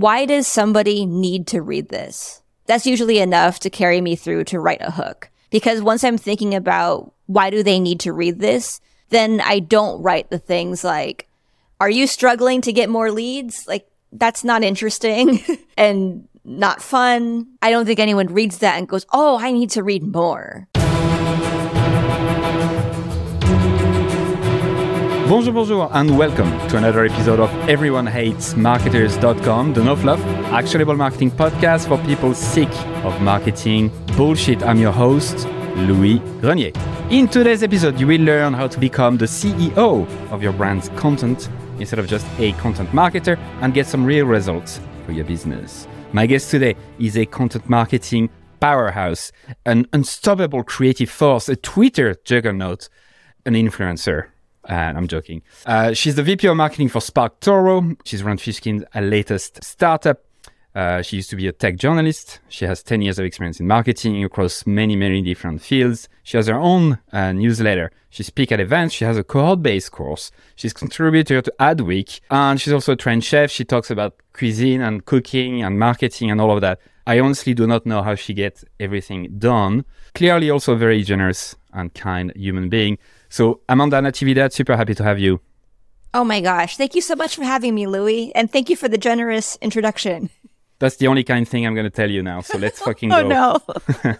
why does somebody need to read this? That's usually enough to carry me through to write a hook. Because once I'm thinking about why do they need to read this, then I don't write the things like, are you struggling to get more leads? Like, that's not interesting and not fun. I don't think anyone reads that and goes, oh, I need to read more. Bonjour, bonjour, and welcome to another episode of Everyone Hates Marketers.com, the no fluff, actionable marketing podcast for people sick of marketing bullshit. I'm your host, Louis Grenier. In today's episode, you will learn how to become the CEO of your brand's content instead of just a content marketer and get some real results for your business. My guest today is a content marketing powerhouse, an unstoppable creative force, a Twitter juggernaut, an influencer and I'm joking. Uh, she's the VP of marketing for SparkToro. She's Rand Fishkin's latest startup. Uh, she used to be a tech journalist. She has 10 years of experience in marketing across many, many different fields. She has her own uh, newsletter. She speaks at events. She has a cohort-based course. She's contributor to Adweek, and she's also a trained chef. She talks about cuisine and cooking and marketing and all of that. I honestly do not know how she gets everything done. Clearly, also a very generous and kind human being. So, Amanda Natividad, super happy to have you. Oh my gosh. Thank you so much for having me, Louis. And thank you for the generous introduction. That's the only kind thing I'm going to tell you now. So let's fucking oh, go. no.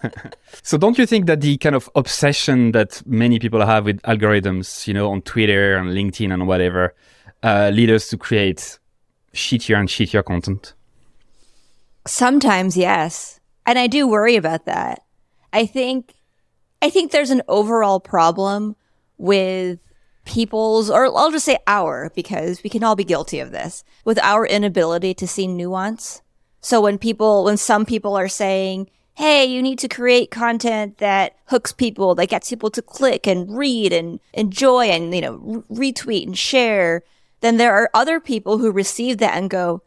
so don't you think that the kind of obsession that many people have with algorithms, you know, on Twitter and LinkedIn and whatever, uh, lead us to create shittier and shittier content? Sometimes, yes. And I do worry about that. I think, I think there's an overall problem with people's, or I'll just say our, because we can all be guilty of this, with our inability to see nuance. So when people, when some people are saying, hey, you need to create content that hooks people, that gets people to click and read and enjoy and, you know, retweet and share, then there are other people who receive that and go,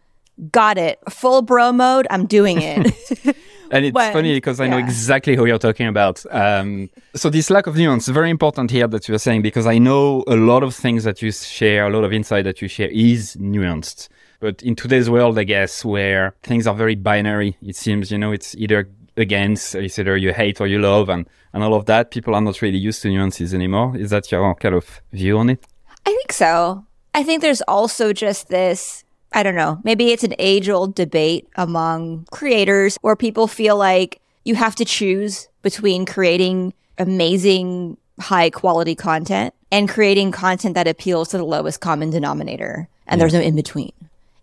got it, full bro mode, I'm doing it. And it's when, funny because I yeah. know exactly who you're talking about. Um, so this lack of nuance is very important here that you're saying because I know a lot of things that you share, a lot of insight that you share is nuanced. But in today's world, I guess, where things are very binary, it seems, you know, it's either against, it's either you hate or you love, and, and all of that. People are not really used to nuances anymore. Is that your kind of view on it? I think so. I think there's also just this I don't know, maybe it's an age old debate among creators where people feel like you have to choose between creating amazing, high quality content and creating content that appeals to the lowest common denominator. And yeah. there's no in between.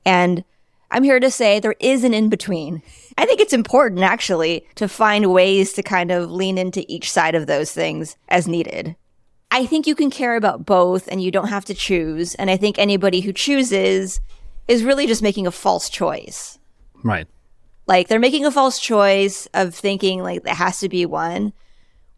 And I'm here to say there is an in between. I think it's important actually to find ways to kind of lean into each side of those things as needed. I think you can care about both and you don't have to choose. And I think anybody who chooses is really just making a false choice. Right. Like they're making a false choice of thinking like there has to be one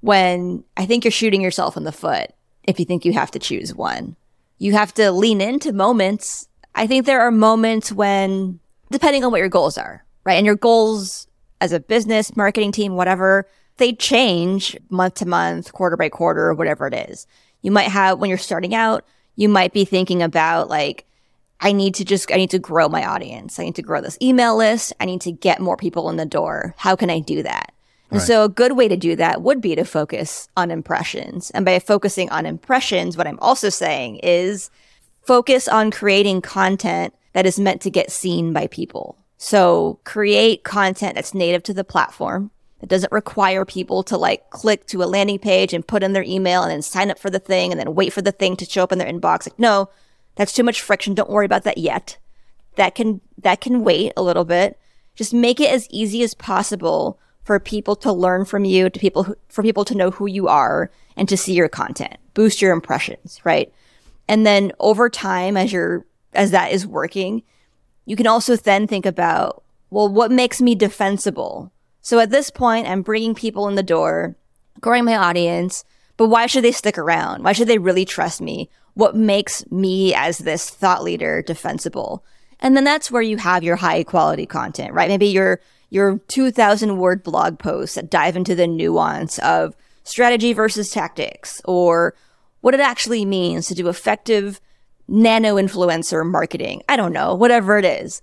when I think you're shooting yourself in the foot if you think you have to choose one. You have to lean into moments. I think there are moments when, depending on what your goals are, right? And your goals as a business, marketing team, whatever, they change month to month, quarter by quarter, whatever it is. You might have, when you're starting out, you might be thinking about like, I need to just, I need to grow my audience. I need to grow this email list. I need to get more people in the door. How can I do that? And right. so a good way to do that would be to focus on impressions. And by focusing on impressions, what I'm also saying is focus on creating content that is meant to get seen by people. So create content that's native to the platform. It doesn't require people to like click to a landing page and put in their email and then sign up for the thing and then wait for the thing to show up in their inbox. Like, no, that's too much friction. Don't worry about that yet. That can, that can wait a little bit. Just make it as easy as possible for people to learn from you, to people, who, for people to know who you are and to see your content. Boost your impressions, right? And then over time, as you're, as that is working, you can also then think about, well, what makes me defensible? So at this point, I'm bringing people in the door, growing my audience, but why should they stick around? Why should they really trust me? what makes me as this thought leader defensible. And then that's where you have your high quality content, right? Maybe your, your 2000 word blog posts that dive into the nuance of strategy versus tactics or what it actually means to do effective nano influencer marketing. I don't know, whatever it is.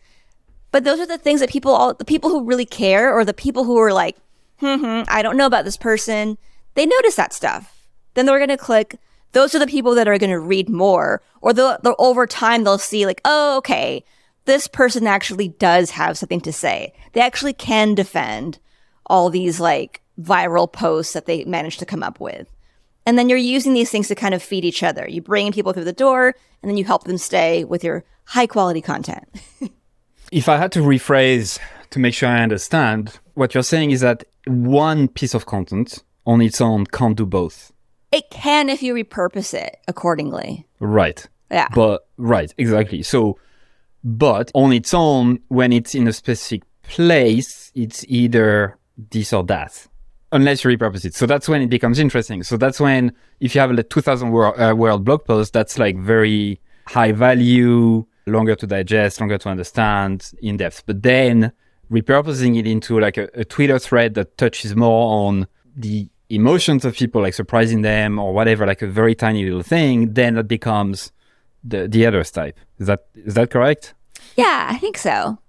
But those are the things that people all the people who really care or the people who are like, hmm, I don't know about this person, they notice that stuff. Then they're gonna click. Those are the people that are gonna read more. Or they'll, they'll over time they'll see like, oh, okay, this person actually does have something to say. They actually can defend all these like viral posts that they managed to come up with. And then you're using these things to kind of feed each other. You bring people through the door and then you help them stay with your high quality content. if I had to rephrase to make sure I understand, what you're saying is that one piece of content on its own can't do both. It can if you repurpose it accordingly. Right. Yeah. But right, exactly. So but on its own, when it's in a specific place, it's either this or that, unless you repurpose it. So that's when it becomes interesting. So that's when, if you have a 2000 word, uh, word blog post, that's like very high value, longer to digest, longer to understand, in depth. But then repurposing it into like a, a Twitter thread that touches more on the emotions of people, like surprising them or whatever, like a very tiny little thing, then it becomes the the others type. Is that is that correct? Yeah, I think so.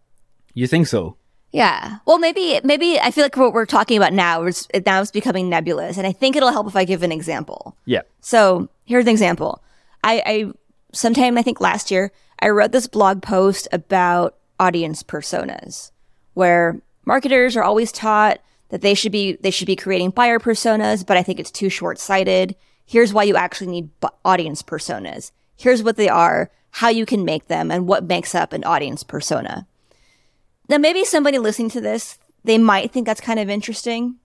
You think so? Yeah. Well, maybe maybe I feel like what we're talking about now is now is becoming nebulous, and I think it'll help if I give an example. Yeah. So here's an example. I, I sometime I think last year I wrote this blog post about audience personas, where marketers are always taught that they should be they should be creating buyer personas, but I think it's too short sighted. Here's why you actually need audience personas here's what they are, how you can make them, and what makes up an audience persona. Now, maybe somebody listening to this, they might think that's kind of interesting.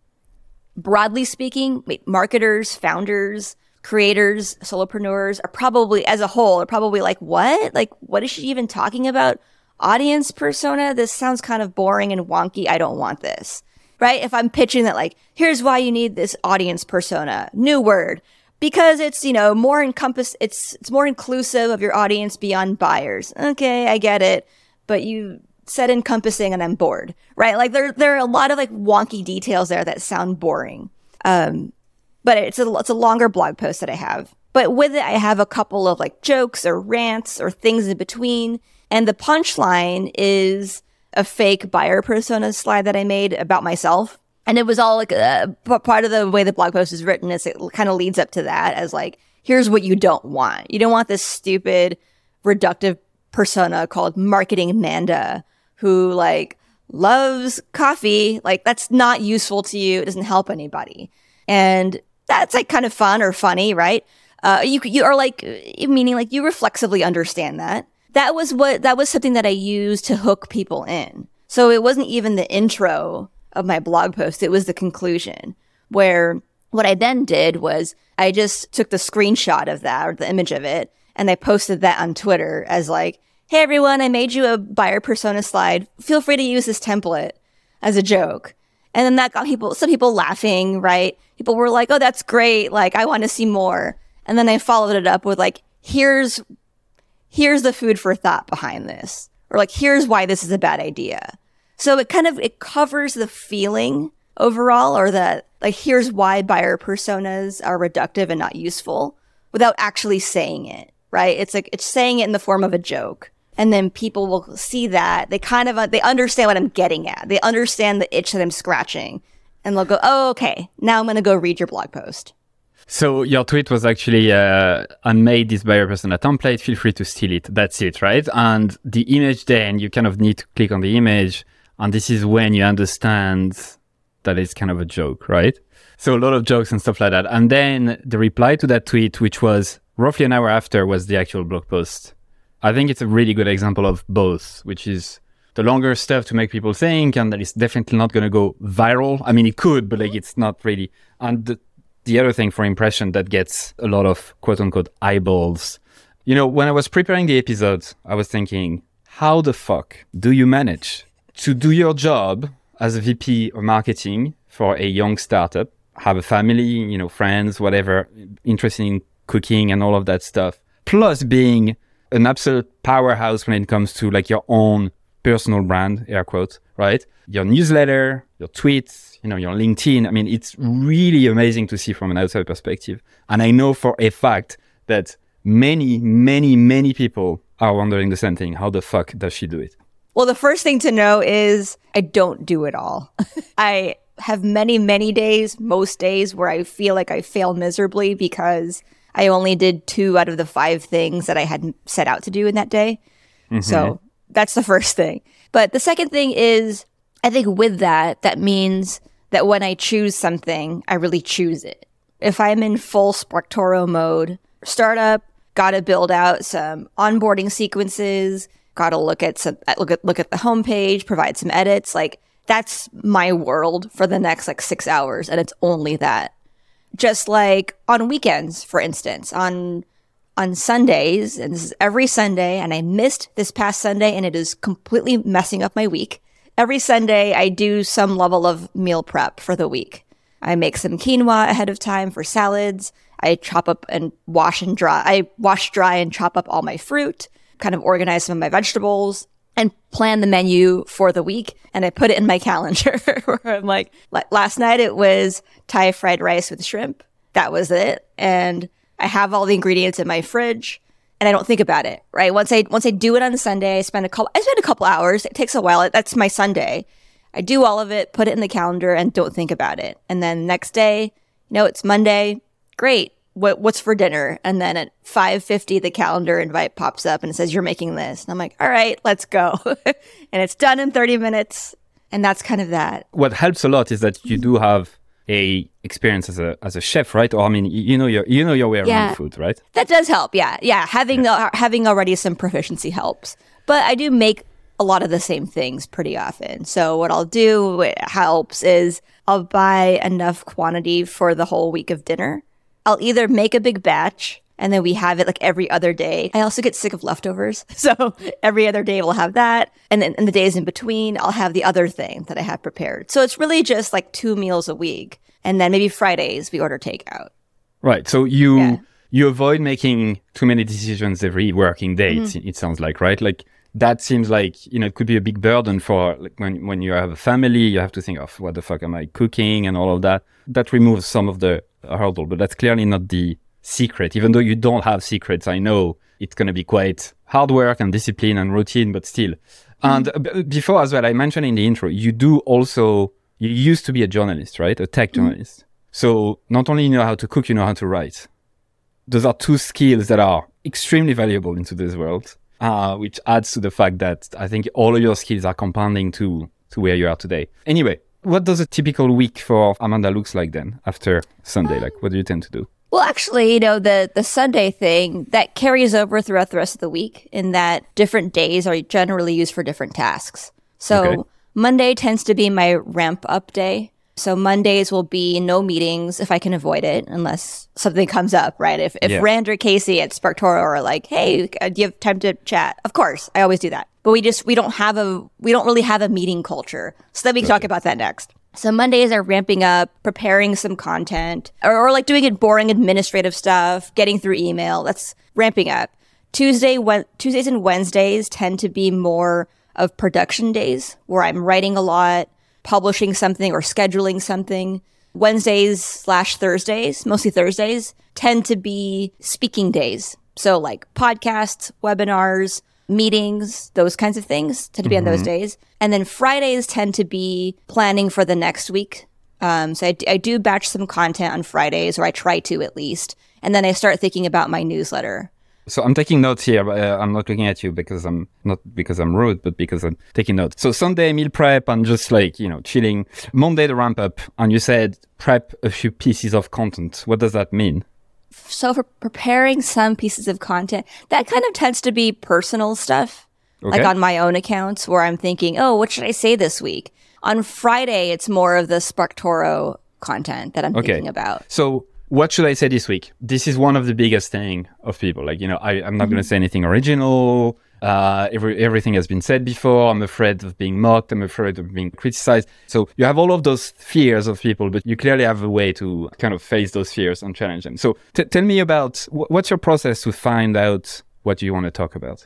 Broadly speaking, marketers, founders, creators, solopreneurs are probably, as a whole, are probably like, what? Like, what is she even talking about? Audience persona? This sounds kind of boring and wonky. I don't want this. Right? If I'm pitching that, like, here's why you need this audience persona, new word, because it's you know more encompass it's it's more inclusive of your audience beyond buyers. Okay i get it. But you said encompassing and i'm bored right? Like there there are a lot of like wonky details there that sound boring. Um but it's a it's a longer blog post that i have. But with it i have a couple of like jokes or rants or things in between. And the punchline is a fake buyer persona slide that i made about myself and it was all like uh, part of the way the blog post is written is it kind of leads up to that as like, here's what you don't want. You don't want this stupid, reductive persona called marketing Manda who like loves coffee. Like that's not useful to you. It doesn't help anybody. And that's like kind of fun or funny, right? Uh, you, you are like, meaning like you reflexively understand that. That was what, that was something that I used to hook people in. So it wasn't even the intro of my blog post. It was the conclusion where what I then did was I just took the screenshot of that or the image of it and I posted that on Twitter as like, Hey everyone, I made you a buyer persona slide. Feel free to use this template as a joke. And then that got people, some people laughing, right? People were like, Oh, that's great. Like, I want to see more. And then I followed it up with like, here's, here's the food for thought behind this. Or like, here's why this is a bad idea. So it kind of it covers the feeling overall or that like here's why buyer personas are reductive and not useful without actually saying it, right? It's like it's saying it in the form of a joke. And then people will see that they kind of uh, they understand what I'm getting at. They understand the itch that I'm scratching and they'll go, "Oh, okay. Now I'm going to go read your blog post." So your tweet was actually uh, unmade this buyer persona template. Feel free to steal it. That's it, right? And the image then you kind of need to click on the image and this is when you understand that it's kind of a joke, right? So a lot of jokes and stuff like that. And then the reply to that tweet, which was roughly an hour after, was the actual blog post. I think it's a really good example of both, which is the longer stuff to make people think, and that it's definitely not going to go viral. I mean, it could, but like it's not really. And the, the other thing for impression that gets a lot of quote unquote eyeballs. You know, when I was preparing the episode, I was thinking, how the fuck do you manage to do your job as a VP of marketing for a young startup, have a family, you know, friends, whatever, interested in cooking and all of that stuff, plus being an absolute powerhouse when it comes to like your own personal brand, air quotes, right? Your newsletter, your tweets, you know, your LinkedIn. I mean, it's really amazing to see from an outside perspective. And I know for a fact that many, many, many people are wondering the same thing. How the fuck does she do it? Well, the first thing to know is I don't do it all. I have many, many days, most days where I feel like I fail miserably because I only did two out of the five things that I had set out to do in that day. Mm-hmm. So that's the first thing. But the second thing is, I think with that, that means that when I choose something, I really choose it. If I'm in full SparkToro mode, startup, got to build out some onboarding sequences, got to look at some look at look at the homepage, provide some edits, like that's my world for the next like 6 hours and it's only that. Just like on weekends, for instance, on on Sundays, and this is every Sunday, and I missed this past Sunday, and it is completely messing up my week. Every Sunday, I do some level of meal prep for the week. I make some quinoa ahead of time for salads. I chop up and wash and dry. I wash dry and chop up all my fruit, kind of organize some of my vegetables and plan the menu for the week. And I put it in my calendar where I'm like, last night it was Thai fried rice with shrimp. That was it. And I have all the ingredients in my fridge and I don't think about it, right? Once I once I do it on Sunday, I spend a couple I spend a couple hours. It takes a while. That's my Sunday. I do all of it, put it in the calendar and don't think about it. And then next day, you know, it's Monday. Great. What what's for dinner? And then at 5:50 the calendar invite pops up and it says you're making this. And I'm like, "All right, let's go." and it's done in 30 minutes. And that's kind of that. What helps a lot is that you do have a experience as a as a chef, right? Or I mean, you know your you know your way around yeah. food, right? That does help. Yeah, yeah. Having yeah. Uh, having already some proficiency helps, but I do make a lot of the same things pretty often. So what I'll do it helps is I'll buy enough quantity for the whole week of dinner. I'll either make a big batch and then we have it like every other day. I also get sick of leftovers. So every other day we'll have that. And then in the days in between, I'll have the other thing that I have prepared. So it's really just like two meals a week. And then maybe Fridays we order takeout. Right. So you, yeah. you avoid making too many decisions every working day. Mm-hmm. It sounds like, right? Like that seems like, you know, it could be a big burden for like when, when you have a family, you have to think of what the fuck am I cooking and all of that. That removes some of the hurdle, but that's clearly not the secret. Even though you don't have secrets, I know it's going to be quite hard work and discipline and routine, but still. And b- before as well, I mentioned in the intro, you do also, you used to be a journalist, right? A tech mm-hmm. journalist. Mm. So not only you know how to cook, you know how to write. Those are two skills that are extremely valuable into this world, uh, which adds to the fact that I think all of your skills are compounding to, to where you are today. Anyway, what does a typical week for Amanda looks like then after Sunday? Like, what do you tend to do? Well, actually, you know, the the Sunday thing that carries over throughout the rest of the week in that different days are generally used for different tasks. So okay. Monday tends to be my ramp up day. So Mondays will be no meetings if I can avoid it, unless something comes up, right? If if yeah. Rand or Casey at SparkToro are like, "Hey, uh, do you have time to chat?" Of course, I always do that. But we just we don't have a we don't really have a meeting culture. So let me okay. talk about that next. So Mondays are ramping up, preparing some content, or, or like doing it boring administrative stuff, getting through email. That's ramping up. Tuesday, Tuesdays and Wednesdays tend to be more of production days where I'm writing a lot, publishing something or scheduling something. Wednesdays slash Thursdays, mostly Thursdays, tend to be speaking days. So like podcasts, webinars, meetings, those kinds of things tend to be mm-hmm. on those mm-hmm. days. And then Fridays tend to be planning for the next week. Um, so I, I do batch some content on Fridays, or I try to at least. And then I start thinking about my newsletter. So I'm taking notes here. Uh, I'm not looking at you because I'm not because I'm rude, but because I'm taking notes. So Sunday meal prep and just like you know chilling. Monday the ramp up, and you said prep a few pieces of content. What does that mean? So for preparing some pieces of content, that kind of tends to be personal stuff. Okay. Like on my own accounts where I'm thinking, oh, what should I say this week? On Friday, it's more of the SparkToro content that I'm okay. thinking about. So what should I say this week? This is one of the biggest thing of people. Like, you know, I, am not mm-hmm. going to say anything original. Uh, every, everything has been said before. I'm afraid of being mocked. I'm afraid of being criticized. So you have all of those fears of people, but you clearly have a way to kind of face those fears and challenge them. So t- tell me about what's your process to find out what you want to talk about?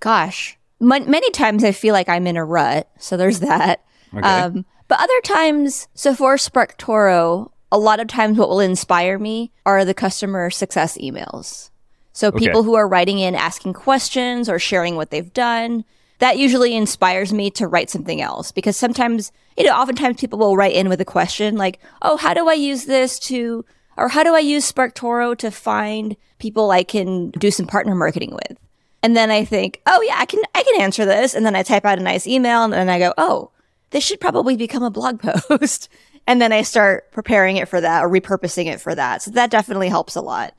Gosh, M- many times I feel like I'm in a rut. So there's that. Okay. Um, but other times, so for SparkToro, a lot of times what will inspire me are the customer success emails. So people okay. who are writing in asking questions or sharing what they've done. that usually inspires me to write something else because sometimes, you know, oftentimes people will write in with a question like, Oh, how do I use this to, or how do I use SparkToro to find people I can do some partner marketing with? And then I think, oh yeah, I can, I can answer this. And then I type out a nice email and then I go, oh, this should probably become a blog post. and then I start preparing it for that or repurposing it for that. So that definitely helps a lot.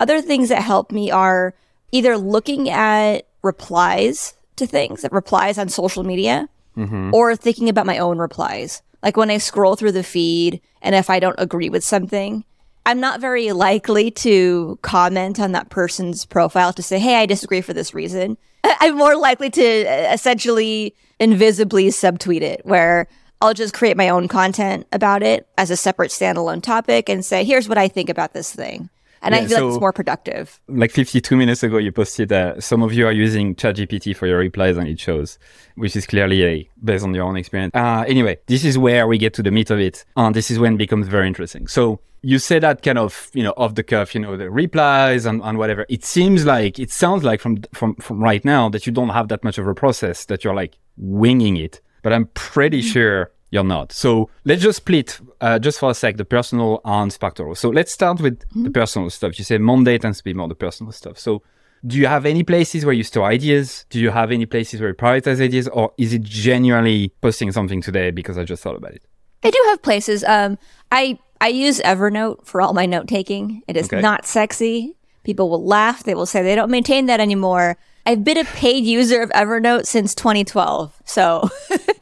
Other things that help me are either looking at replies to things, replies on social media, mm-hmm. or thinking about my own replies. Like when I scroll through the feed and if I don't agree with something, I'm not very likely to comment on that person's profile to say, Hey, I disagree for this reason. I'm more likely to uh, essentially invisibly subtweet it where I'll just create my own content about it as a separate standalone topic and say, here's what I think about this thing. And yeah, I feel so like it's more productive. Like 52 minutes ago, you posted that some of you are using ChatGPT for your replies and it shows, which is clearly a based on your own experience. Uh, anyway, this is where we get to the meat of it. And this is when it becomes very interesting. So you say that kind of, you know, off the cuff, you know, the replies and, and whatever. It seems like, it sounds like from, from, from right now that you don't have that much of a process, that you're like winging it. But I'm pretty mm-hmm. sure you're not. So let's just split uh, just for a sec the personal and SparkToro. So let's start with mm-hmm. the personal stuff. You say Monday tends to be more the personal stuff. So do you have any places where you store ideas? Do you have any places where you prioritize ideas, or is it genuinely posting something today because I just thought about it? I do have places. Um, I I use Evernote for all my note taking. It is okay. not sexy. People will laugh. They will say they don't maintain that anymore. I've been a paid user of Evernote since 2012. So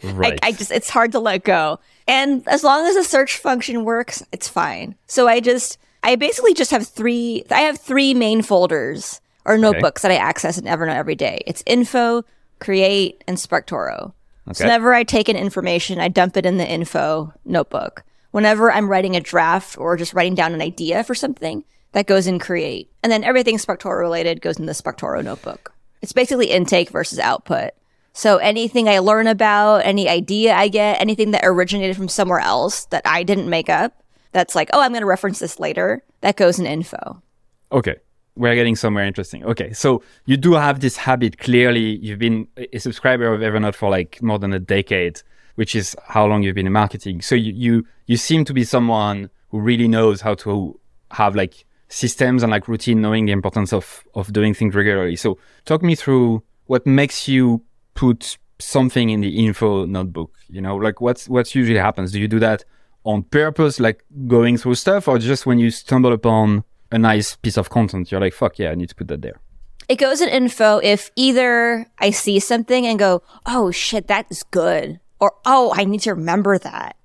right. I, I, just, it's hard to let go. And as long as the search function works, it's fine. So I just, I basically just have three, I have three main folders or notebooks okay. that I access in Evernote every day. It's info, create, and SparkToro. Okay. So whenever I take in information, I dump it in the info notebook. Whenever I'm writing a draft or just writing down an idea for something, that goes in create. And then everything SparkToro related goes in the SparkToro notebook. It's basically intake versus output. So anything I learn about, any idea I get, anything that originated from somewhere else that I didn't make up, that's like, oh, I'm going to reference this later, that goes in info. Okay. We're getting somewhere interesting. Okay. So you do have this habit. Clearly, you've been a subscriber of Evernote for like more than a decade, which is how long you've been in marketing. So you, you, you seem to be someone who really knows how to have like systems and like routine, knowing the importance of, of doing things regularly. So talk me through what makes you put something in the info notebook, you know, like what's, what's usually happens. Do you do that on purpose, like going through stuff or just when you stumble upon a nice piece of content, you're like, fuck yeah, I need to put that there. It goes in info if either I see something and go, oh shit, that is good. Or, oh, I need to remember that.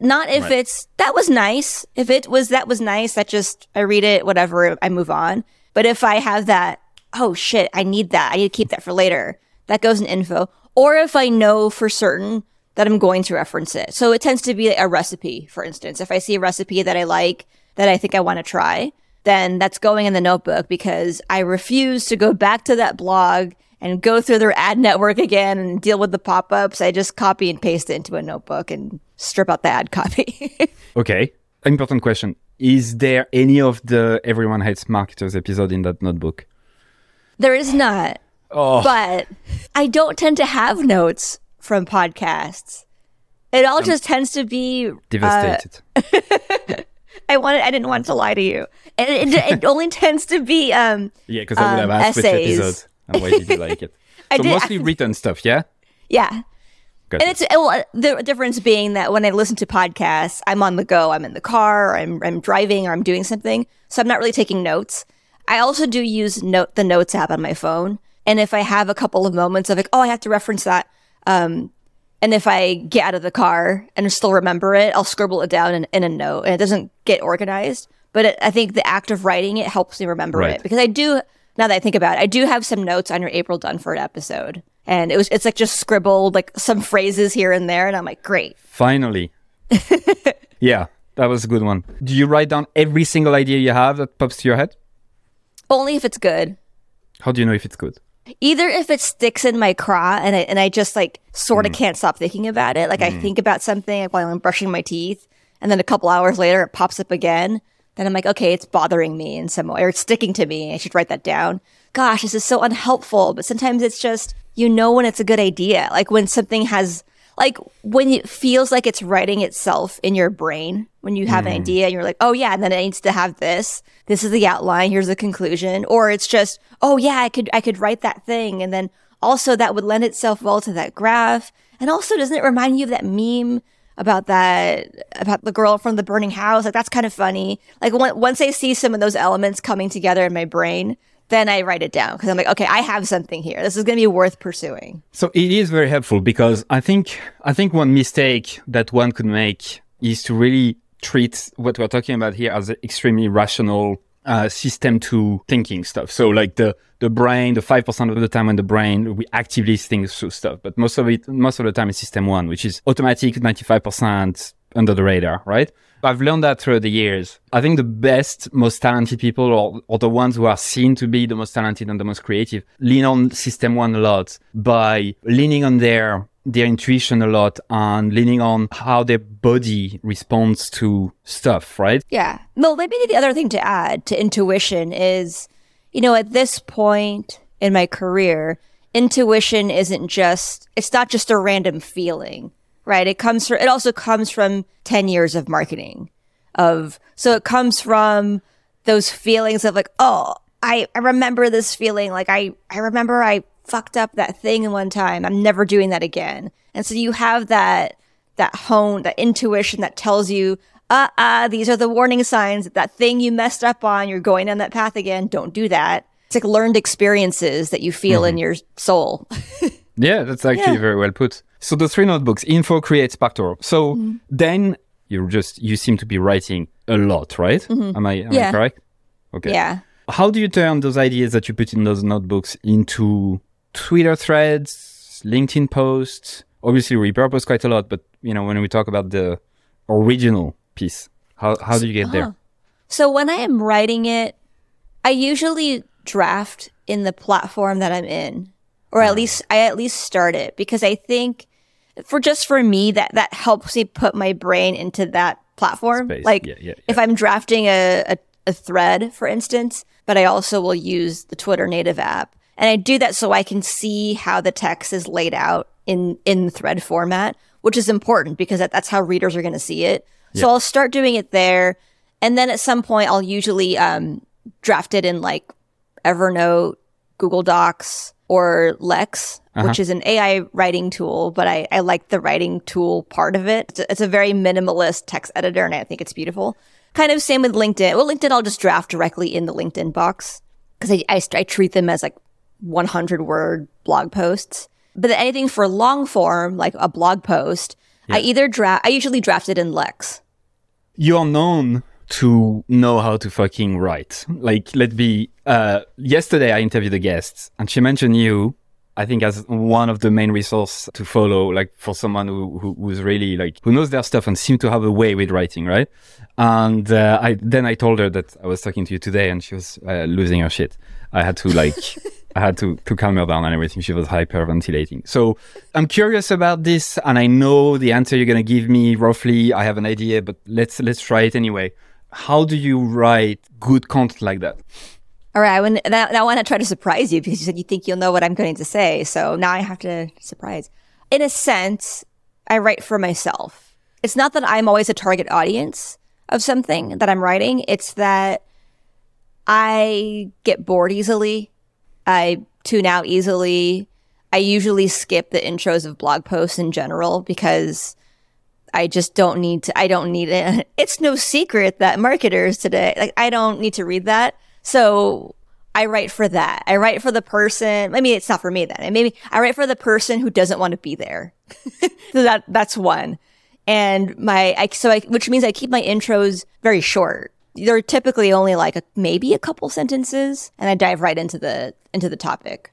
Not if right. it's that was nice. If it was that was nice, that just I read it, whatever, I move on. But if I have that, oh shit, I need that. I need to keep that for later. That goes in info. Or if I know for certain that I'm going to reference it. So it tends to be a recipe, for instance. If I see a recipe that I like, that I think I want to try, then that's going in the notebook because I refuse to go back to that blog and go through their ad network again and deal with the pop ups. I just copy and paste it into a notebook and strip out the ad copy. okay. Important question. Is there any of the Everyone Hates Marketers episode in that notebook? There is not. Oh. But I don't tend to have notes from podcasts. It all I'm just tends to be devastated. Uh, I wanted. I didn't want to lie to you. It, it, it only tends to be um, yeah, because I would have um, asked essays. which episode and why did you like it. So did, mostly written stuff, yeah. Yeah, and it's well, the difference being that when I listen to podcasts, I'm on the go. I'm in the car, or I'm I'm driving, or I'm doing something, so I'm not really taking notes. I also do use note the notes app on my phone, and if I have a couple of moments of like, oh, I have to reference that, um, and if I get out of the car and still remember it, I'll scribble it down in, in a note, and it doesn't get organized. But it, I think the act of writing it helps me remember right. it because I do. Now that I think about it, I do have some notes on your April Dunford episode and it was it's like just scribbled like some phrases here and there and i'm like great. Finally. Yeah that was a good one. Do you write down every single idea you have that pops to your head? Only if it's good. How do you know if it's good? Either if it sticks in my craw and I, and I just like sort of mm. can't stop thinking about it. Like mm. i think about something while i'm brushing my teeth and then a couple hours later it pops up again then i'm like okay it's bothering me in some way or it's sticking to me i should write that down. Gosh this is so unhelpful but sometimes it's just you know when it's a good idea. Like when something has like when it feels like it's writing itself in your brain when you have mm. an idea and you're like oh yeah and then it needs to have this. This is the outline. Here's the conclusion. Or it's just oh yeah i could i could write that thing. And then also that would lend itself well to that graph. And also doesn't it remind you of that meme about that about the girl from the burning house? Like that's kind of funny. Like once i see some of those elements coming together in my brain then I write it down because I'm like, okay, I have something here. This is going to be worth pursuing. So it is very helpful because I think I think one mistake that one could make is to really treat what we're talking about here as extremely rational uh, system two thinking stuff. So like the the brain, the five percent of the time when the brain we actively think through stuff, but most of it, most of the time, is system one, which is automatic, ninety five percent under the radar, right? I've learned that through the years. I think the best, most talented people or, the ones who are seen to be the most talented and the most creative lean on system one a lot by leaning on their their intuition a lot and leaning on how their body responds to stuff, right? Yeah. Well, maybe the other thing to add to intuition is, you know, at this point in my career, intuition isn't just, it's not just a random feeling right? It comes from, it also comes from 10 years of marketing of, so it comes from those feelings of like, oh, I, I remember this feeling. Like I, I remember I fucked up that thing one time. I'm never doing that again. And so you have that, that hone, that intuition that tells you, uh, uh, these are the warning signs that thing you messed up on, you're going down that path again. Don't do that. It's like learned experiences that you feel mm-hmm. in your soul. yeah, that's actually yeah. very well put. So the three notebooks, info, create, SparkToro. So mm-hmm. then you're just you seem to be writing a lot, right? Mm-hmm. Am I am yeah. I correct? Okay. Yeah. How do you turn those ideas that you put in those notebooks into Twitter threads, LinkedIn posts? Obviously, repurpose quite a lot, but you know when we talk about the original piece, how how do you get there? So when I am writing it, I usually draft in the platform that I'm in, or at least I at least start it because I think for just for me that that helps me put my brain into that platform. Space. Like yeah, yeah, yeah. if I'm drafting a, a, a thread, for instance, but I also will use the Twitter native app. And I do that so I can see how the text is laid out in in thread format, which is important because that, that's how readers are going to see it. So I'll start doing it there, and then at some point I'll usually um, draft it in like Evernote, Google Docs, or Lex, uh-huh. which is an AI writing tool, but I, I like the writing tool part of it. It's a, it's a, very minimalist text editor, and I think it's beautiful. Kind of same with LinkedIn. Well, LinkedIn, I'll just draft directly in the LinkedIn box because I, I, I, treat them as like 100 word blog posts. But anything for long form, like a blog post, yeah. I either draft, I usually draft it in Lex. You're known to know how to fucking write. Like, let's be, uh, yesterday I interviewed a guest and she mentioned you, I think as one of the main resource to follow, like for someone who, who who's really like, who knows their stuff and seem to have a way with writing, right? And, uh, I, then I told her that I was talking to you today and she was uh, losing her shit. I had to like, I had to, to calm her down and everything. She was hyperventilating. So I'm curious about this and I know the answer you're to give me roughly. I have an idea, but let's, let's try it anyway how do you write good content like that? All right, I now, now I want to try to surprise you because you said you think you'll know what I'm going to say. So now I have to surprise. In a sense, I write for myself. It's not that I'm always a target audience of something that I'm writing. It's that I get bored easily. I tune out easily. I usually skip the intros of blog posts in general because I just don't need to, I don't need it. It's no secret that marketers today, like, I don't need to read that. So I write for that. I write for the person. I mean, it's not for me then. maybe I write for the person who doesn't want to be there. so that, that's one. And my, I, so I, which means I keep my intros very short. They're typically only like a, maybe a couple sentences and I dive right into the, into the topic.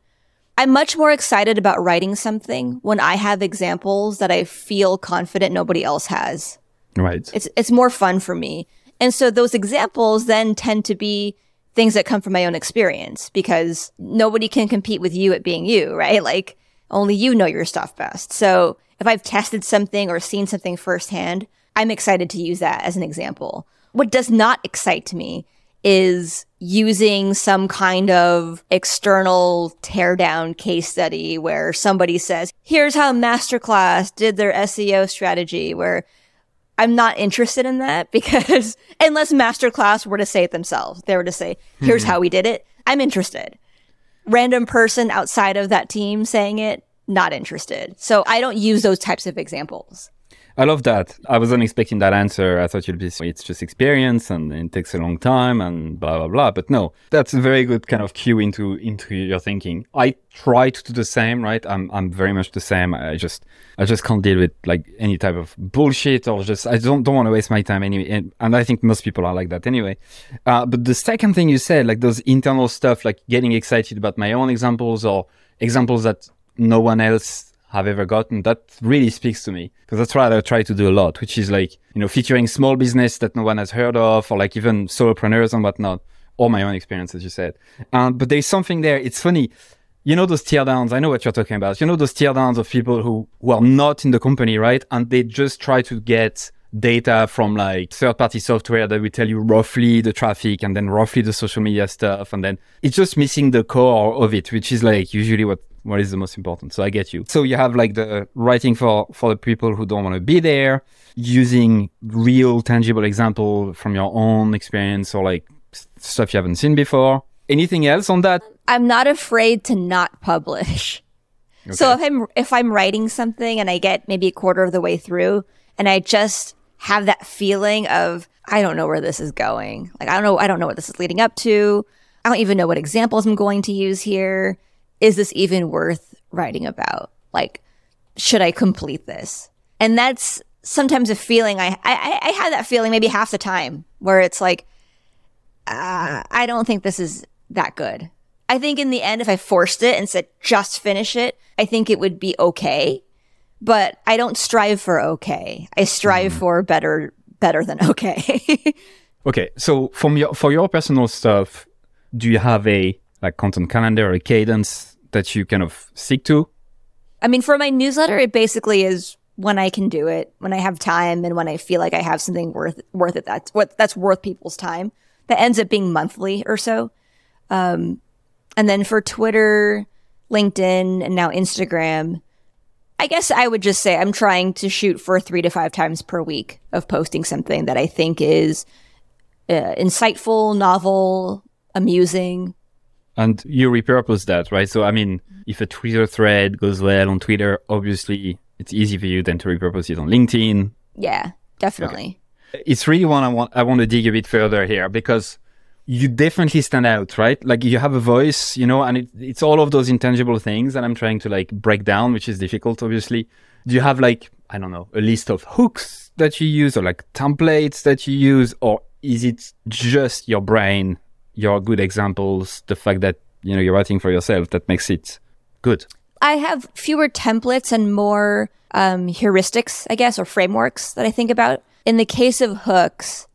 I'm much more excited about writing something when I have examples that I feel confident nobody else has. Right. It's it's more fun for me. And so those examples then tend to be things that come from my own experience because nobody can compete with you at being you, right? Like only you know your stuff best. So if I've tested something or seen something firsthand, I'm excited to use that as an example. What does not excite me is using some kind of external teardown case study where somebody says, here's how Masterclass did their SEO strategy, where I'm not interested in that because unless Masterclass were to say it themselves, they were to say, here's mm-hmm. how we did it, I'm interested. Random person outside of that team saying it, not interested. So I don't use those types of examples. I love that. I wasn't expecting that answer. I thought you'd be, it's just experience and it takes a long time and blah, blah, blah. But no, that's a very good kind of cue into, into your thinking. I try to do the same, right? I'm, I'm very much the same. I just, I just can't deal with like any type of bullshit or just, I don't, don't want to waste my time anyway. And, and I think most people are like that anyway. Uh, but the second thing you said, like those internal stuff, like getting excited about my own examples or examples that no one else have ever gotten, that really speaks to me because that's what I try to do a lot, which is like, you know, featuring small business that no one has heard of or like even solopreneurs and whatnot, or my own experience, as you said. Um, but there's something there. It's funny. You know, those tear downs. I know what you're talking about. You know, those tear downs of people who, who are not in the company, right? And they just try to get data from like third party software that will tell you roughly the traffic and then roughly the social media stuff. And then it's just missing the core of it, which is like usually what what is the most important. So I get you. So you have like the writing for for the people who don't want to be there, using real tangible example from your own experience or like stuff you haven't seen before. Anything else on that? I'm not afraid to not publish. Okay. So if I'm if I'm writing something and I get maybe a quarter of the way through and I just have that feeling of I don't know where this is going. Like I don't know I don't know what this is leading up to. I don't even know what examples I'm going to use here is this even worth writing about? Like, should I complete this? And that's sometimes a feeling I, I, I had that feeling maybe half the time where it's like, uh, I don't think this is that good. I think in the end, if I forced it and said, just finish it, I think it would be okay. But I don't strive for okay. I strive mm. for better, better than okay. okay. So from your, for your personal stuff, do you have a like content calendar or a cadence that you kind of seek to? I mean, for my newsletter, it basically is when I can do it, when I have time, and when I feel like I have something worth worth it. That's what that's worth people's time. That ends up being monthly or so. Um, and then for Twitter, LinkedIn, and now Instagram, I guess I would just say I'm trying to shoot for three to five times per week of posting something that I think is uh, insightful, novel, amusing, and you repurpose that, right? So, I mean, if a Twitter thread goes well on Twitter, obviously it's easy for you then to repurpose it on LinkedIn. Yeah, definitely. Okay. It's really one I want. I want to dig a bit further here because you definitely stand out, right? Like you have a voice, you know, and it, it's all of those intangible things that I'm trying to like break down, which is difficult, obviously. Do you have like I don't know a list of hooks that you use, or like templates that you use, or is it just your brain your good examples, the fact that you know you're writing for yourself, that makes it good. I have fewer templates and more um, heuristics, I guess, or frameworks that I think about. In the case of hooks,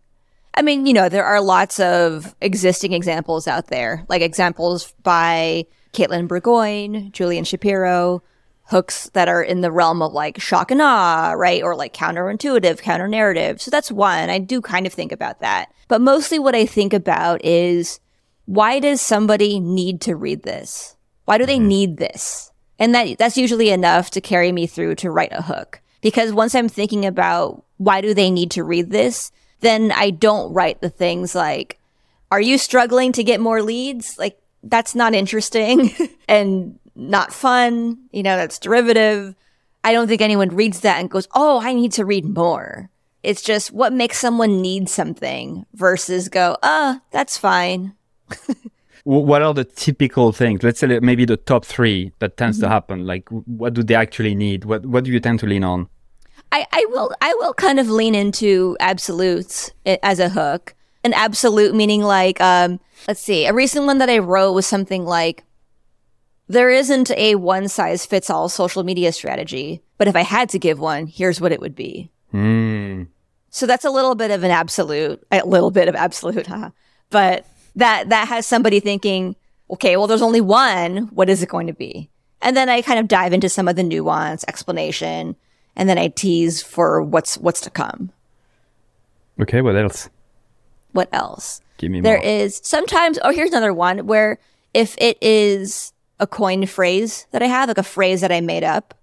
I mean, you know, there are lots of existing examples out there, like examples by Katelyn Bourgoin, Julian Shapiro, hooks that are in the realm of like shock and awe, right? Or like counterintuitive, counter narrative. So that's one. I do kind of think about that. But mostly what I think about is why does somebody need to read this? Why do they mm-hmm. need this? And that that's usually enough to carry me through to write a hook. Because once I'm thinking about why do they need to read this, then I don't write the things like, are you struggling to get more leads? Like that's not interesting. and not fun. You know, that's derivative. I don't think anyone reads that and goes, Oh, I need to read more. It's just what makes someone need something versus go, Ah, oh, that's fine. what are the typical things? Let's say maybe the top three that tends mm-hmm. to happen. Like, what do they actually need? What What do you tend to lean on? I, I will I will kind of lean into absolutes as a hook. An absolute meaning like um, let's see. A recent one that I wrote was something like there isn't a one size fits all social media strategy, but if I had to give one, here's what it would be. Mm. So that's a little bit of an absolute, a little bit of absolute, huh? But that that has somebody thinking, okay, well, there's only one. What is it going to be? And then I kind of dive into some of the nuance, explanation, and then I tease for what's what's to come. Okay, what else? what else? Give me There more. is sometimes, oh, here's another one where if it is a coined phrase that I have, like a phrase that I made up,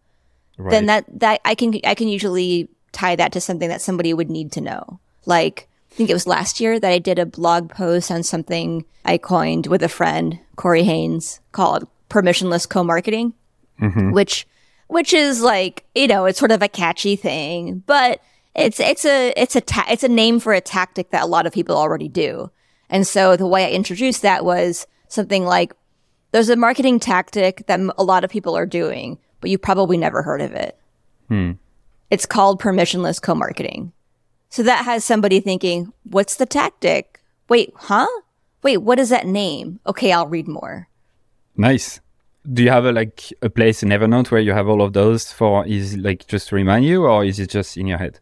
right. then that, that I can, I can usually tie that to something that somebody would need to know. Like, I think it was last year that I did a blog post on something I coined with a friend, Corey Haines, called permissionless co-marketing, mm-hmm. which, which is like, you know, it's sort of a catchy thing, but it's, it's a, it's a, ta- it's a name for a tactic that a lot of people already do. And so the way I introduced that was something like, there's a marketing tactic that a lot of people are doing, but you probably never heard of it. Hmm. It's called permissionless co-marketing. So that has somebody thinking, what's the tactic? Wait, huh? Wait, what is that name? Okay, I'll read more. Nice. Do you have a like a place in Evernote where you have all of those for is like just to remind you or is it just in your head?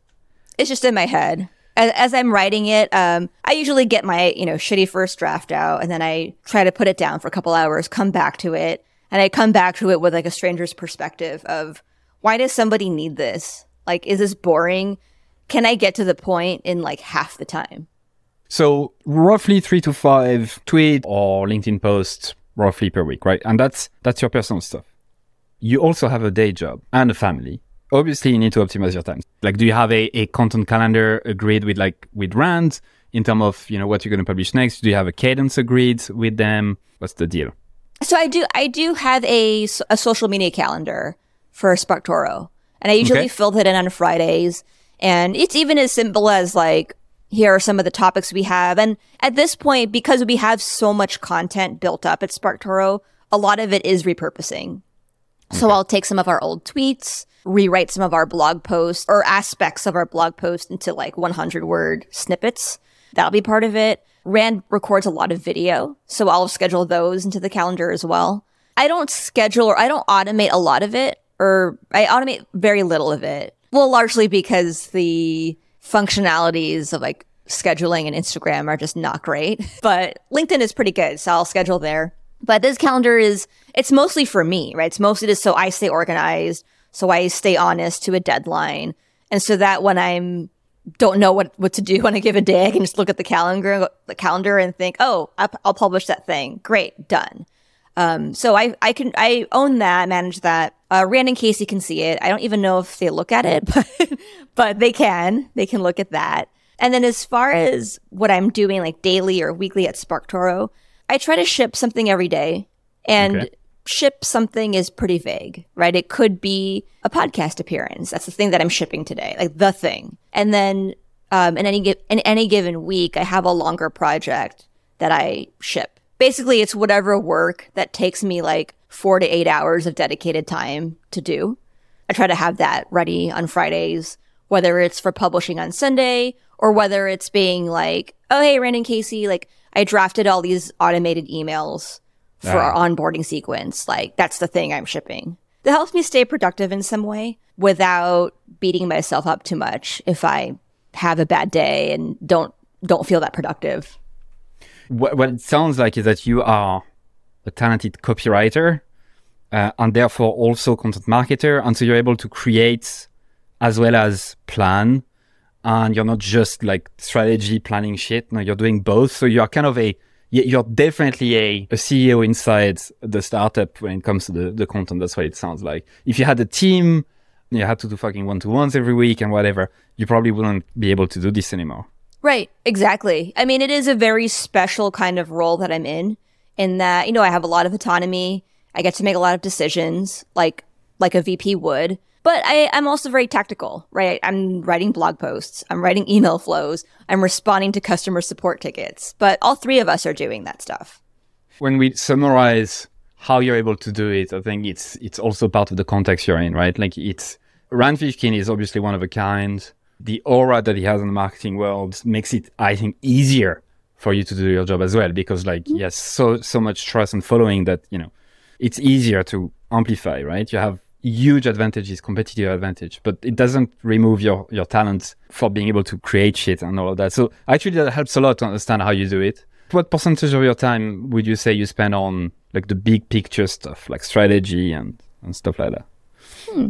It's just in my head. As, as I'm writing it, um, I usually get my, you know, shitty first draft out and then I try to put it down for a couple hours, come back to it, and I come back to it with like a stranger's perspective of why does somebody need this? Like, is this boring? Can I get to the point in like half the time? So roughly three to five tweet or LinkedIn posts roughly per week, right? And that's that's your personal stuff. You also have a day job and a family. Obviously, you need to optimize your time. Like, do you have a, a content calendar agreed with like with Rand in terms of you know what you're going to publish next? Do you have a cadence agreed with them? What's the deal? So I do I do have a, a social media calendar for SparkToro. And I usually Okay. fill it in on Fridays. And it's even as simple as like, here are some of the topics we have. And at this point, because we have so much content built up at SparkToro, a lot of it is repurposing. So I'll take some of our old tweets, rewrite some of our blog posts or aspects of our blog post into like 100 word snippets. That'll be part of it. Rand records a lot of video, so I'll schedule those into the calendar as well. I don't schedule or I don't automate a lot of it, or I automate very little of it. Well, largely because the functionalities of like scheduling and Instagram are just not great, but LinkedIn is pretty good, so I'll schedule there. But this calendar is, it's mostly for me, right? It's mostly just so I stay organized, so I stay honest to a deadline. And so that when I'm, don't know what, what to do on a given day, I can just look at the calendar, the calendar and think, oh, I'll, publish that thing. Great, done. Um, so I, I can, I own that, manage that. Uh, Rand and Casey can see it. I don't even know if they look at it, but, but they can, they can look at that. And then as far as what I'm doing like daily or weekly at SparkToro, I try to ship something every day and Okay. ship something is pretty vague, right? It could be a podcast appearance. That's the thing that I'm shipping today, like the thing. And then, um, in any, in any given week, I have a longer project that I ship. Basically, it's whatever work that takes me like four to eight hours of dedicated time to do. I try to have that ready on Fridays, whether it's for publishing on Sunday or whether it's being like, oh, hey, Rand and Casey, like I drafted all these automated emails for Ah. our onboarding sequence. Like that's the thing I'm shipping. That helps me stay productive in some way without beating myself up too much if I have a bad day and don't don't feel that productive. What, what it sounds like is that you are a talented copywriter uh, and therefore also content marketer. And so you're able to create as well as plan. And you're not just like strategy planning shit. No, you're doing both. So you're kind of a, you're definitely a, a CEO inside the startup when it comes to the, the content. That's what it sounds like. If you had a team, you had to do fucking one to ones every week and whatever, you probably wouldn't be able to do this anymore. Right, exactly. I mean, it is a very special kind of role that I'm in, in that, you know, I have a lot of autonomy. I get to make a lot of decisions like, like a VP would. But I, I'm also very tactical, right? I'm writing blog posts. I'm writing email flows. I'm responding to customer support tickets. But all three of us are doing that stuff. when we summarize how you're able to do it, I think it's it's also part of the context you're in, right? Like it's Rand Fishkin is obviously one of a kind. The aura that he has in the marketing world makes it, I think, easier for you to do your job as well because like he has so so much trust and following that you know it's easier to amplify, right? You have huge advantages, competitive advantage, but it doesn't remove your your talent for being able to create shit and all of that. So actually, that helps a lot to understand how you do it. What percentage of your time would you say you spend on like the big picture stuff, like strategy and and stuff like that? Hmm.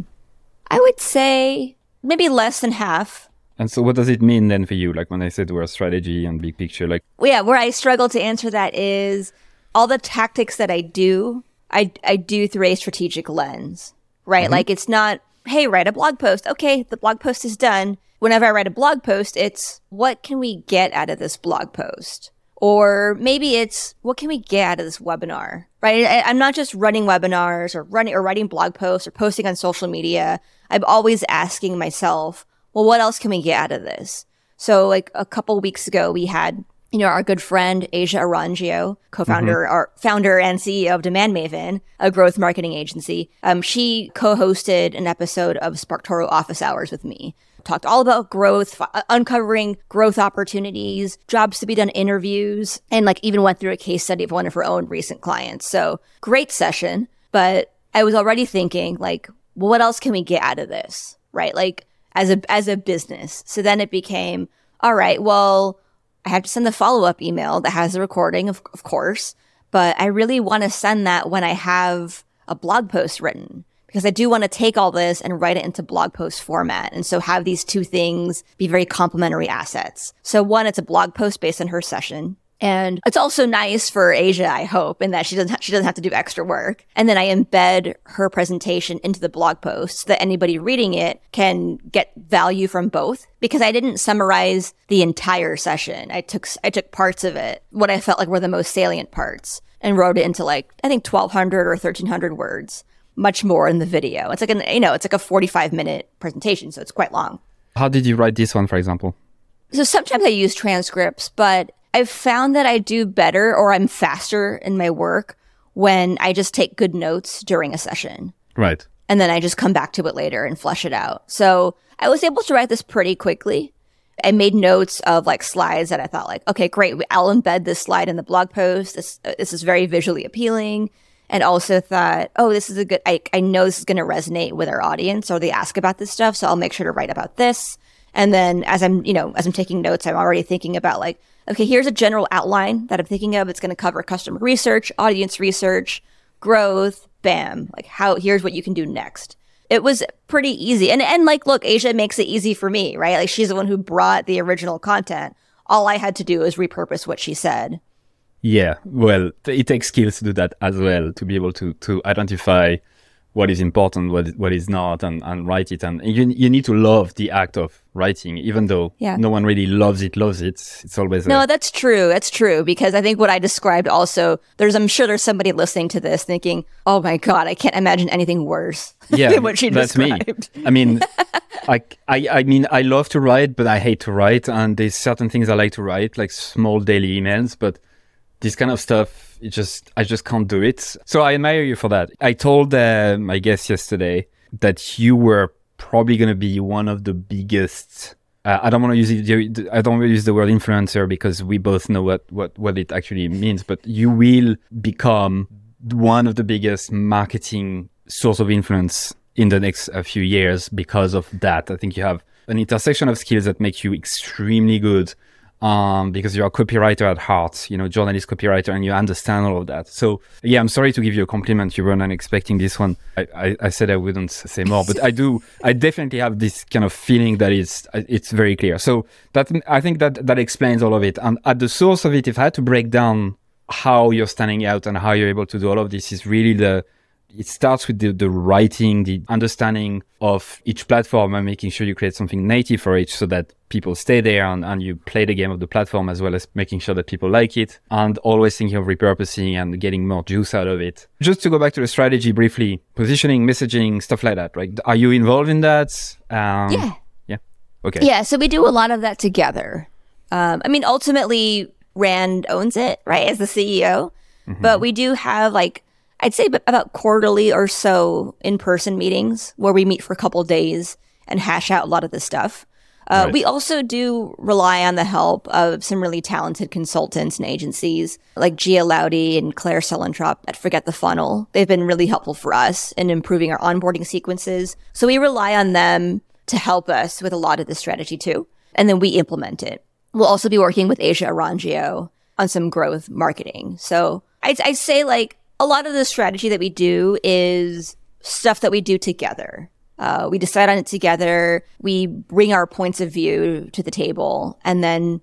I would say maybe less than half And so, what does it mean then for you? Like when I said we're strategy and big picture, like well, yeah, where I struggle to answer that is all the tactics that I do, I I do through a strategic lens, right? Mm-hmm. Like it's not, hey, write a blog post. Okay, the blog post is done. Whenever I write a blog post, it's what can we get out of this blog post? Or maybe it's what can we get out of this webinar, right? I, I'm not just running webinars or running or writing blog posts or posting on social media. I'm always asking myself, well, what else can we get out of this? So like a couple weeks ago, we had, you know, our good friend, Asia Orangio, co-founder mm-hmm. or founder and CEO of Demand Maven, a growth marketing agency. Um, she co-hosted an episode of SparkToro office hours with me. Talked all about growth, f- uh, uncovering growth opportunities, jobs to be done, interviews, and like even went through a case study of one of her own recent clients. So great session. But I was already thinking like, well, what else can we get out of this? Right? Like as a as a business. So then it became, all right, well, I have to send the follow-up email that has the recording, of, of course, but I really want to send that when I have a blog post written because I do want to take all this and write it into blog post format. And so have these two things be very complementary assets. So one, it's a blog post based on her session. And it's also nice for Asia, I hope, in that she doesn't, ha- she doesn't have to do extra work. And then I embed her presentation into the blog post so that anybody reading it can get value from both. Because I didn't summarize the entire session. I took, I took parts of it, what I felt like were the most salient parts and wrote it into like, I think 1200 or 1300 words, much more in the video. It's like an, you know, it's like a 45 minute presentation. So it's quite long. How did you write this one, for example? So sometimes I use transcripts, but I've found that I do better or I'm faster in my work when I just take good notes during a session. Right. And then I just come back to it later and flesh it out. So I was able to write this pretty quickly. I made notes of like slides that I thought like, okay, great. I'll embed this slide in the blog post. This, uh, this is very visually appealing. And also thought, oh, this is a good, I, I know this is going to resonate with our audience or they ask about this stuff. So I'll make sure to write about this. And then as I'm, you know, as I'm taking notes, I'm already thinking about like, okay, here's a general outline that I'm thinking of. It's going to cover customer research, audience research, growth, bam. Like how, here's what you can do next. It was pretty easy. And, and like, look, Asia makes it easy for me, right? Like she's the one who brought the original content. All I had to do was repurpose what she said. Yeah. Well, it takes skills to do that as well, to be able to, to identify what is important, what what is not, and, and write it. And you you need to love the act of writing, even though yeah. no one really loves it. Loves it. It's always no. A- that's true. That's true because I think what I described also. There's I'm sure there's somebody listening to this thinking, oh my god, I can't imagine anything worse. Yeah, what she that's described. me. I mean, I, I I mean I love to write, but I hate to write, and there's certain things I like to write, like small daily emails, but this kind of stuff it just i just can't do it. So i admire you for that. I told um, my guest yesterday that you were probably going to be one of the biggest uh, i don't want to use it i don't want to use the word influencer because we both know what, what what it actually means but you will become one of the biggest marketing source of influence in the next uh, few years because of that. I think you have an intersection of skills that make you extremely good um, because you're a copywriter at heart, you know, journalist copywriter, and you understand all of that. So yeah, I'm sorry to give you a compliment. You were not expecting this one. I, I, I said I wouldn't say more, but I do. I definitely have this kind of feeling that it's it's very clear. So that I think that that explains all of it. And at the source of it, if I had to break down how you're standing out and how you're able to do all of this, is really the it starts with the, the writing, the understanding of each platform and making sure you create something native for each so that people stay there and, and you play the game of the platform as well as making sure that people like it and always thinking of repurposing and getting more juice out of it. Just to go back to the strategy briefly, positioning, messaging, stuff like that, right? Are you involved in that? Um, yeah. Yeah. Okay. Yeah. So we do a lot of that together. Um, I mean, ultimately, Rand owns it, right, as the CEO. Mm-hmm. But we do have like I'd say about quarterly or so in person meetings where we meet for a couple days and hash out a lot of this stuff. Uh, right. We also do rely on the help of some really talented consultants and agencies like Gia Laudi and Claire Suellentrop at Forget the Funnel. They've been really helpful for us in improving our onboarding sequences. So we rely on them to help us with a lot of the strategy too. And then we implement it. We'll also be working with Asia Orangio on some growth marketing. So I'd, I'd say like a lot of the strategy that we do is stuff that we do together. Uh, we decide on it together. We bring our points of view to the table, and then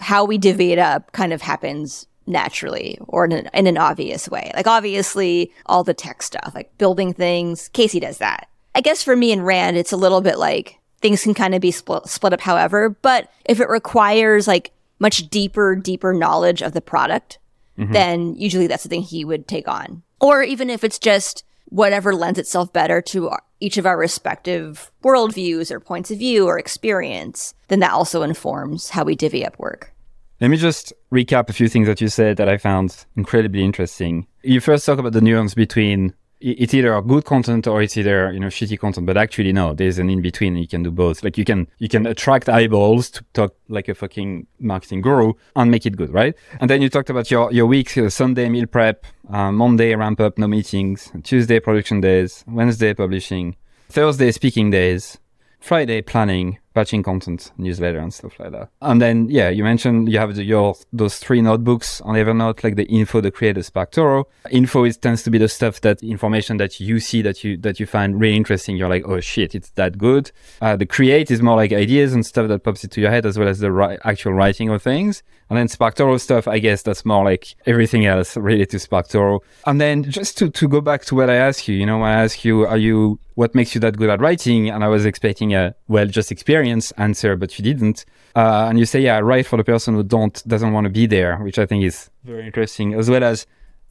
how we divvy it up kind of happens naturally or in an, in an obvious way. Like obviously, all the tech stuff, like building things, Casey does that. I guess for me and Rand, it's a little bit like things can kind of be split, split up however, but if it requires like much deeper, deeper knowledge of the product, mm-hmm. then usually that's the thing he would take on. Or even if it's just whatever lends itself better to each of our respective worldviews or points of view or experience, then that also informs how we divvy up work. Let me just recap a few things that you said that I found incredibly interesting. You first talk about the nuance between it's either good content or it's either you know shitty content but actually no there's an in between you can do both. Like you can you can attract eyeballs to talk like a fucking marketing guru and make it good right? And then you talked about your your weeks uh, sunday meal prep uh, monday ramp up no meetings tuesday production days wednesday publishing thursday speaking days friday planning batching content, newsletter, and stuff like that. And then, yeah, you mentioned you have the, your those three notebooks on Evernote, like the info, the creators creator, SparkToro. Info is tends to be the stuff that information that you see that you that you find really interesting. You're like, oh shit, it's that good. Uh, the create is more like ideas and stuff that pops into your head, as well as the ri- actual writing of things. And then SparkToro stuff, I guess that's more like everything else related to SparkToro. And then just to to go back to what I asked you, you know, I asked you, are you what makes you that good at writing? And I was expecting a well, just experience answer, but you didn't. Uh, and you say, yeah, I write for the person who don't doesn't want to be there, which I think is very interesting, as well as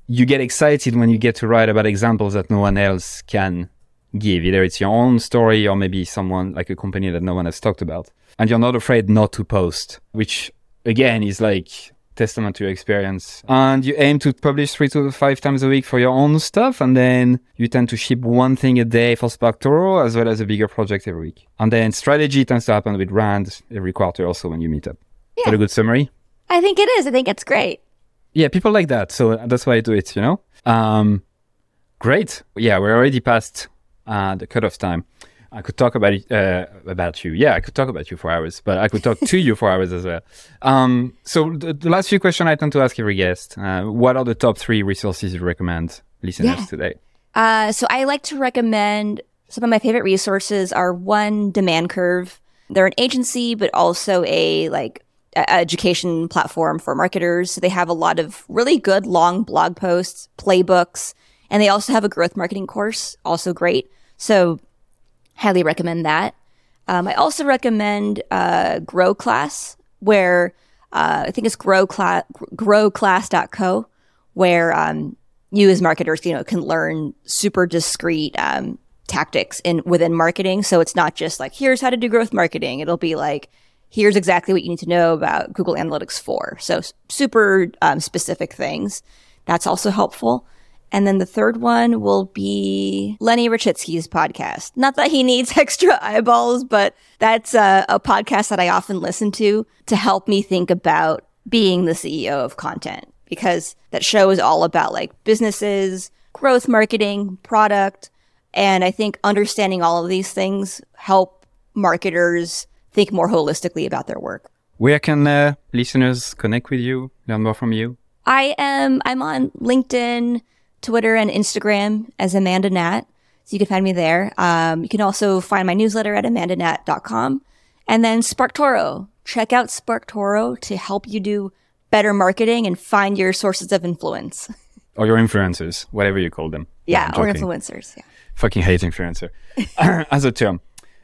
you get excited when you get to write about examples that no one else can give. Either it's your own story or maybe someone like a company that no one has talked about. And you're not afraid not to post, which again is like testament to your experience. And you aim to publish three to five times a week for your own stuff. And then you tend to ship one thing a day for SparkToro as well as a bigger project every week. And then strategy tends to happen with Rand every quarter also when you meet up. Yeah. That a good summary? I think it is. I think it's great. Yeah, people like that. So that's why I do it, you know? Um, great. Yeah, we're already past uh, the cutoff time. I could talk about it, uh, about you. Yeah, I could talk about you for hours, but I could talk to you for hours as well. Um, so the, the, last few questions I tend to ask every guest: uh, What are the top three resources you recommend listeners yeah. today? Uh, so I like to recommend some of my favorite resources are one Demand Curve. They're an agency, but also a like education platform for marketers. They have a lot of really good long blog posts, playbooks, and they also have a growth marketing course, also great. So highly recommend that. Um, I also recommend uh, Grow Class, where uh, I think it's grow class, growclass.co, where um, you as marketers, you know, can learn super discrete um, tactics in within marketing. So it's not just like here's how to do growth marketing. It'll be like here's exactly what you need to know about Google Analytics 4. So super um, specific things. That's also helpful. And then the third one will be Lenny Rachitsky's podcast. Not that he needs extra eyeballs, but that's a, a, podcast that I often listen to to help me think about being the CEO of content because that show is all about like businesses, growth marketing, product. And I think understanding all of these things help marketers think more holistically about their work. Where can uh, listeners connect with you, learn more from you? I am, I'm on LinkedIn. Twitter and Instagram as Amanda Nat. So you can find me there. Um, you can also find my newsletter at amandanat.com. And then SparkToro. Check out SparkToro to help you do better marketing and find your sources of influence. Or your influencers, whatever you call them. Yeah, or influencers. Yeah. Fucking hate influencer as a term.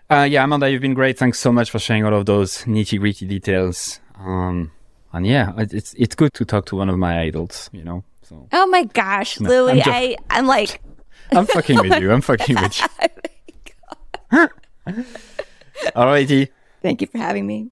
Uh, yeah, Amanda, you've been great. Thanks so much for sharing all of those nitty gritty details. Um, and yeah, it's it's good to talk to one of my idols. You know, so. Oh my gosh, no, Louie, I'm just, I I'm like. I'm fucking with you. I'm fucking with you. Oh Alrighty. Thank you for having me.